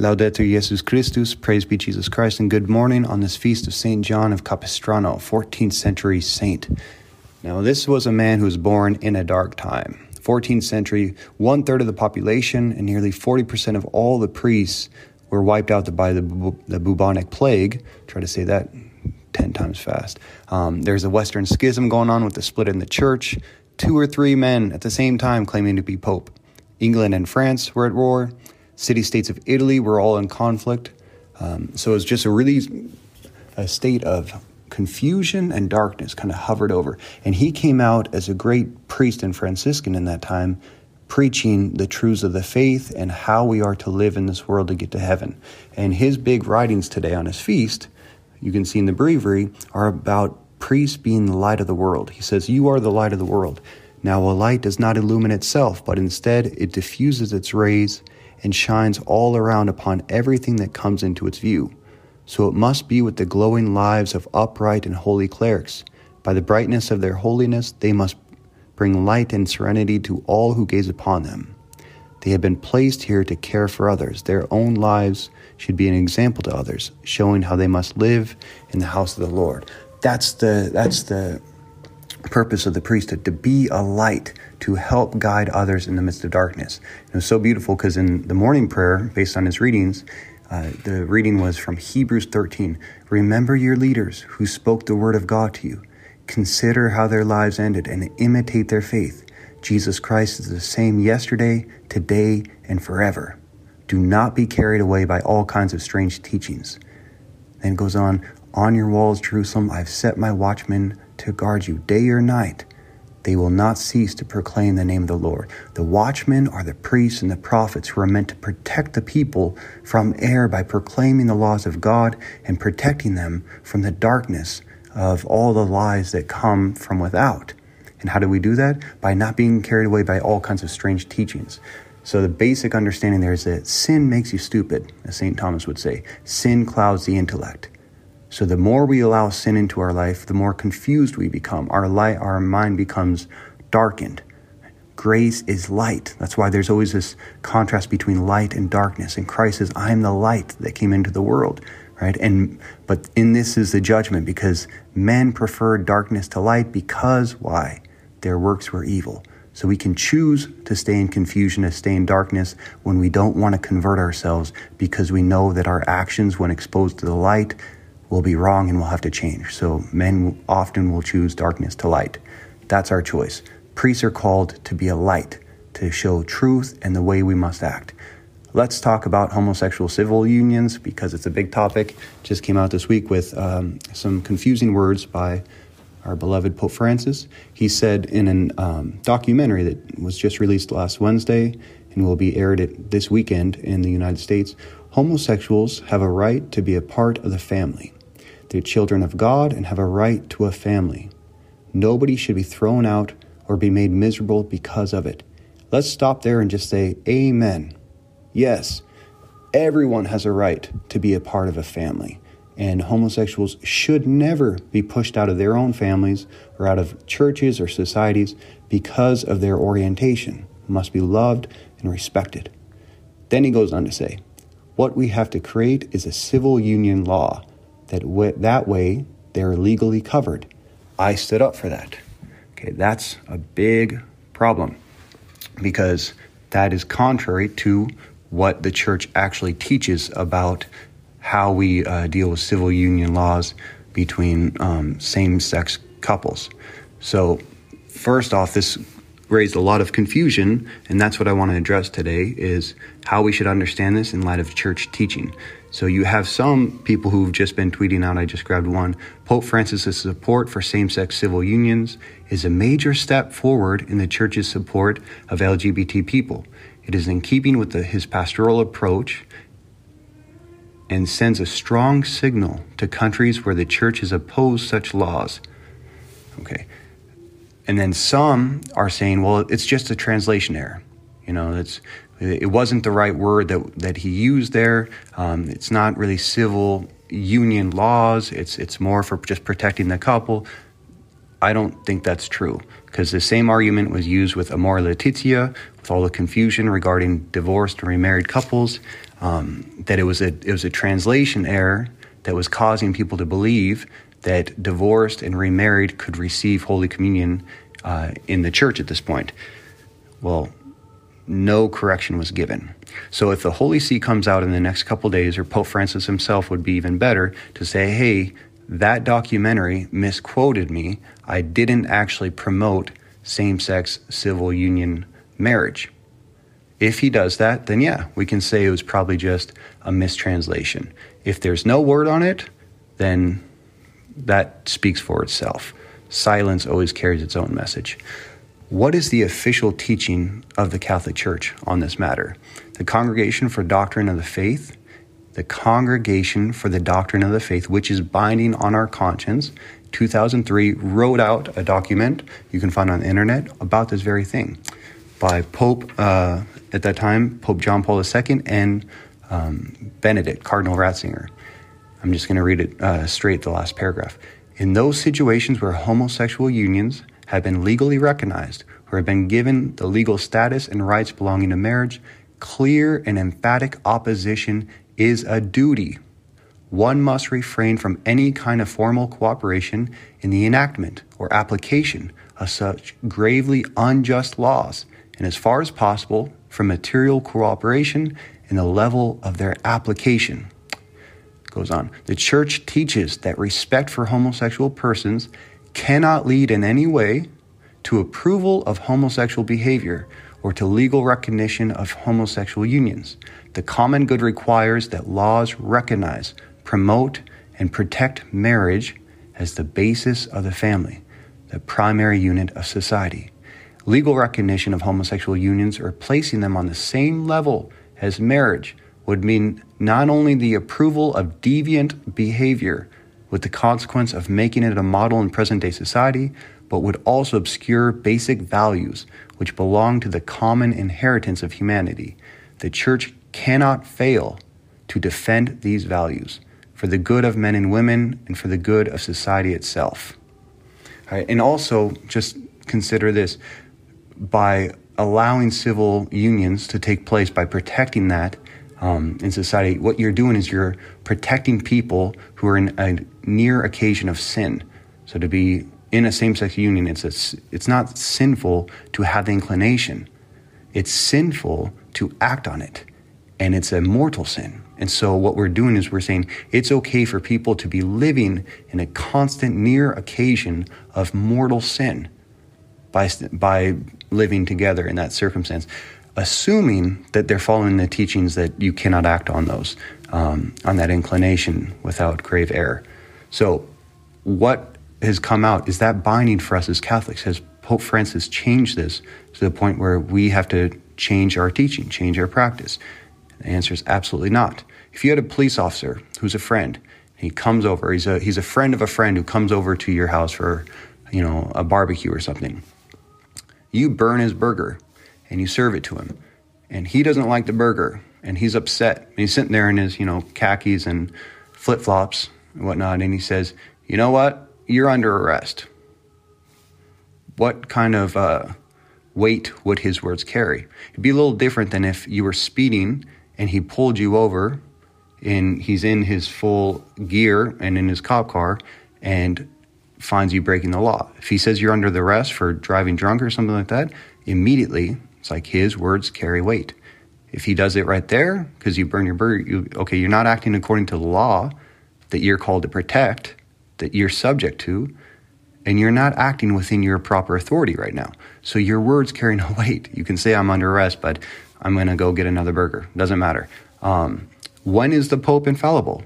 Laudetur Jesus Christus, praise be Jesus Christ, and good morning on this feast of St. John of Capistrano, 14th century saint. Now, this was a man who was born in a dark time. 14th century, one third of the population and nearly 40% of all the priests were wiped out by the, the bubonic plague. Try to say that 10 times fast. Um, there's a Western schism going on with the split in the church. Two or three men at the same time claiming to be pope. England and France were at war city states of Italy were all in conflict. Um, so it was just a really a state of confusion and darkness kind of hovered over. And he came out as a great priest and Franciscan in that time, preaching the truths of the faith and how we are to live in this world to get to heaven. And his big writings today on his feast, you can see in the breviary, are about priests being the light of the world. He says, You are the light of the world. Now, a light does not illumine itself, but instead it diffuses its rays and shines all around upon everything that comes into its view. So it must be with the glowing lives of upright and holy clerics. By the brightness of their holiness, they must bring light and serenity to all who gaze upon them. They have been placed here to care for others. Their own lives should be an example to others, showing how they must live in the house of the Lord. That's the that's the purpose of the priesthood to be a light to help guide others in the midst of darkness. It was so beautiful because in the morning prayer, based on his readings, uh, the reading was from Hebrews 13. Remember your leaders who spoke the word of God to you. Consider how their lives ended and imitate their faith. Jesus Christ is the same yesterday, today, and forever. Do not be carried away by all kinds of strange teachings. Then goes on, On your walls, Jerusalem, I've set my watchmen to guard you day or night. They will not cease to proclaim the name of the Lord. The watchmen are the priests and the prophets who are meant to protect the people from error by proclaiming the laws of God and protecting them from the darkness of all the lies that come from without. And how do we do that? By not being carried away by all kinds of strange teachings. So, the basic understanding there is that sin makes you stupid, as St. Thomas would say. Sin clouds the intellect. So the more we allow sin into our life, the more confused we become. Our light, our mind becomes darkened. Grace is light. That's why there's always this contrast between light and darkness. And Christ says, I am the light that came into the world. Right? And but in this is the judgment because men preferred darkness to light because why? Their works were evil. So we can choose to stay in confusion, to stay in darkness when we don't want to convert ourselves because we know that our actions, when exposed to the light, will be wrong and will have to change. So men often will choose darkness to light. That's our choice. Priests are called to be a light, to show truth and the way we must act. Let's talk about homosexual civil unions because it's a big topic. Just came out this week with um, some confusing words by our beloved Pope Francis. He said in a um, documentary that was just released last Wednesday and will be aired this weekend in the United States homosexuals have a right to be a part of the family. They're children of God and have a right to a family. Nobody should be thrown out or be made miserable because of it. Let's stop there and just say, Amen. Yes, everyone has a right to be a part of a family, and homosexuals should never be pushed out of their own families or out of churches or societies because of their orientation. Must be loved and respected. Then he goes on to say, What we have to create is a civil union law that w- that way they're legally covered. I stood up for that. Okay, that's a big problem because that is contrary to what the church actually teaches about how we uh, deal with civil union laws between um, same sex couples. So, first off, this raised a lot of confusion, and that's what I want to address today is how we should understand this in light of church teaching. So you have some people who've just been tweeting out, I just grabbed one. Pope Francis's support for same-sex civil unions is a major step forward in the church's support of LGBT people. It is in keeping with the, his pastoral approach and sends a strong signal to countries where the church has opposed such laws. Okay. And then some are saying, well, it's just a translation error. You know, it's it wasn't the right word that that he used there. Um, it's not really civil union laws. It's it's more for just protecting the couple. I don't think that's true because the same argument was used with Amor Laetitia, with all the confusion regarding divorced and remarried couples, um, that it was a it was a translation error that was causing people to believe that divorced and remarried could receive Holy Communion uh, in the church at this point. Well, no correction was given. So if the Holy See comes out in the next couple days, or Pope Francis himself would be even better to say, hey, that documentary misquoted me. I didn't actually promote same sex civil union marriage. If he does that, then yeah, we can say it was probably just a mistranslation. If there's no word on it, then that speaks for itself. Silence always carries its own message. What is the official teaching of the Catholic Church on this matter? The Congregation for Doctrine of the Faith, the Congregation for the Doctrine of the Faith, which is binding on our conscience, 2003 wrote out a document you can find on the internet about this very thing by Pope, uh, at that time, Pope John Paul II and um, Benedict, Cardinal Ratzinger. I'm just going to read it uh, straight, the last paragraph. In those situations where homosexual unions have been legally recognized who have been given the legal status and rights belonging to marriage, clear and emphatic opposition is a duty. One must refrain from any kind of formal cooperation in the enactment or application of such gravely unjust laws, and as far as possible, from material cooperation in the level of their application. Goes on. The church teaches that respect for homosexual persons cannot lead in any way to approval of homosexual behavior or to legal recognition of homosexual unions. The common good requires that laws recognize, promote, and protect marriage as the basis of the family, the primary unit of society. Legal recognition of homosexual unions or placing them on the same level as marriage would mean not only the approval of deviant behavior, with the consequence of making it a model in present day society, but would also obscure basic values which belong to the common inheritance of humanity. The church cannot fail to defend these values for the good of men and women and for the good of society itself. And also, just consider this by allowing civil unions to take place, by protecting that, um, in society, what you're doing is you're protecting people who are in a near occasion of sin. So to be in a same-sex union, it's a, it's not sinful to have the inclination. It's sinful to act on it, and it's a mortal sin. And so what we're doing is we're saying it's okay for people to be living in a constant near occasion of mortal sin by by living together in that circumstance assuming that they're following the teachings that you cannot act on those, um, on that inclination without grave error. So, what has come out is that binding for us as Catholics? Has Pope Francis changed this to the point where we have to change our teaching, change our practice? The answer is absolutely not. If you had a police officer who's a friend, he comes over, he's a, he's a friend of a friend who comes over to your house for, you know, a barbecue or something. You burn his burger and you serve it to him. And he doesn't like the burger and he's upset. And he's sitting there in his, you know, khakis and flip flops and whatnot. And he says, You know what? You're under arrest. What kind of uh, weight would his words carry? It'd be a little different than if you were speeding and he pulled you over and he's in his full gear and in his cop car and finds you breaking the law. If he says you're under the arrest for driving drunk or something like that, immediately it's like his words carry weight. If he does it right there, because you burn your burger, you, okay, you're not acting according to the law that you're called to protect, that you're subject to, and you're not acting within your proper authority right now. So your words carry no weight. You can say, I'm under arrest, but I'm going to go get another burger. Doesn't matter. Um, when is the Pope infallible?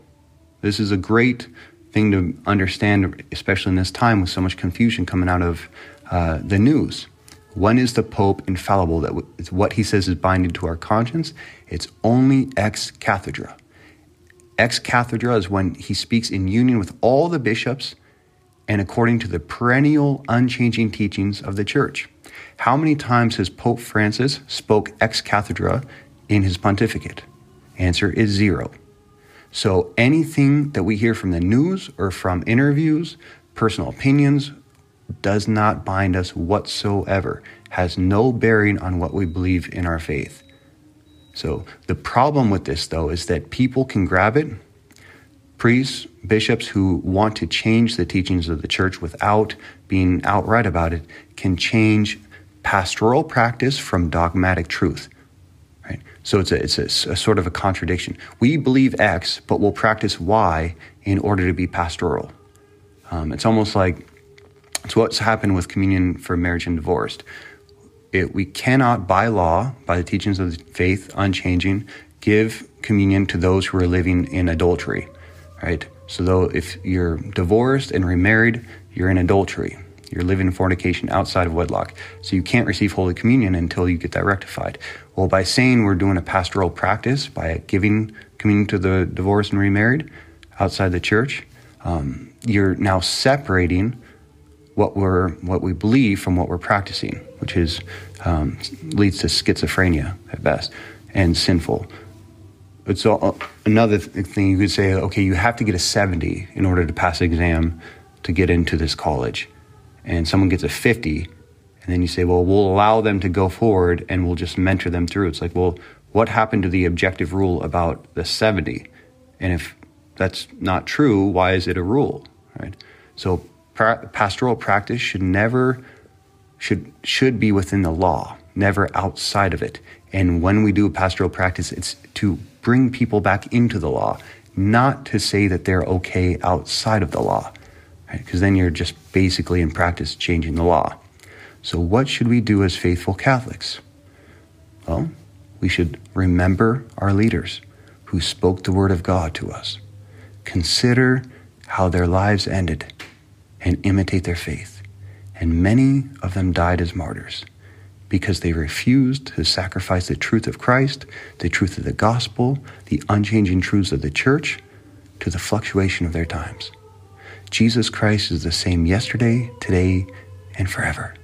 This is a great thing to understand, especially in this time with so much confusion coming out of uh, the news. When is the Pope infallible? That it's what he says is binding to our conscience. It's only ex cathedra. Ex cathedra is when he speaks in union with all the bishops and according to the perennial, unchanging teachings of the church. How many times has Pope Francis spoke ex cathedra in his pontificate? Answer is zero. So anything that we hear from the news or from interviews, personal opinions, does not bind us whatsoever, has no bearing on what we believe in our faith. So the problem with this, though, is that people can grab it. Priests, bishops who want to change the teachings of the church without being outright about it can change pastoral practice from dogmatic truth. Right? So it's a, it's a, a sort of a contradiction. We believe X, but we'll practice Y in order to be pastoral. Um, it's almost like it's what's happened with communion for marriage and divorced. It, we cannot, by law, by the teachings of the faith, unchanging, give communion to those who are living in adultery, right? So, though if you're divorced and remarried, you're in adultery. You're living in fornication outside of wedlock. So you can't receive Holy Communion until you get that rectified. Well, by saying we're doing a pastoral practice, by giving communion to the divorced and remarried outside the church, um, you're now separating what we're what we believe from what we're practicing, which is um, leads to schizophrenia at best and sinful. It's all, another thing you could say. Okay, you have to get a seventy in order to pass the exam to get into this college, and someone gets a fifty, and then you say, well, we'll allow them to go forward and we'll just mentor them through. It's like, well, what happened to the objective rule about the seventy? And if that's not true, why is it a rule? Right. So pastoral practice should never should should be within the law, never outside of it. And when we do a pastoral practice, it's to bring people back into the law, not to say that they're okay outside of the law, because right? then you're just basically in practice changing the law. So, what should we do as faithful Catholics? Well, we should remember our leaders who spoke the word of God to us. Consider how their lives ended and imitate their faith. And many of them died as martyrs because they refused to sacrifice the truth of Christ, the truth of the gospel, the unchanging truths of the church to the fluctuation of their times. Jesus Christ is the same yesterday, today, and forever.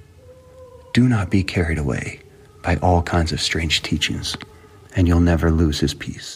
Do not be carried away by all kinds of strange teachings, and you'll never lose his peace.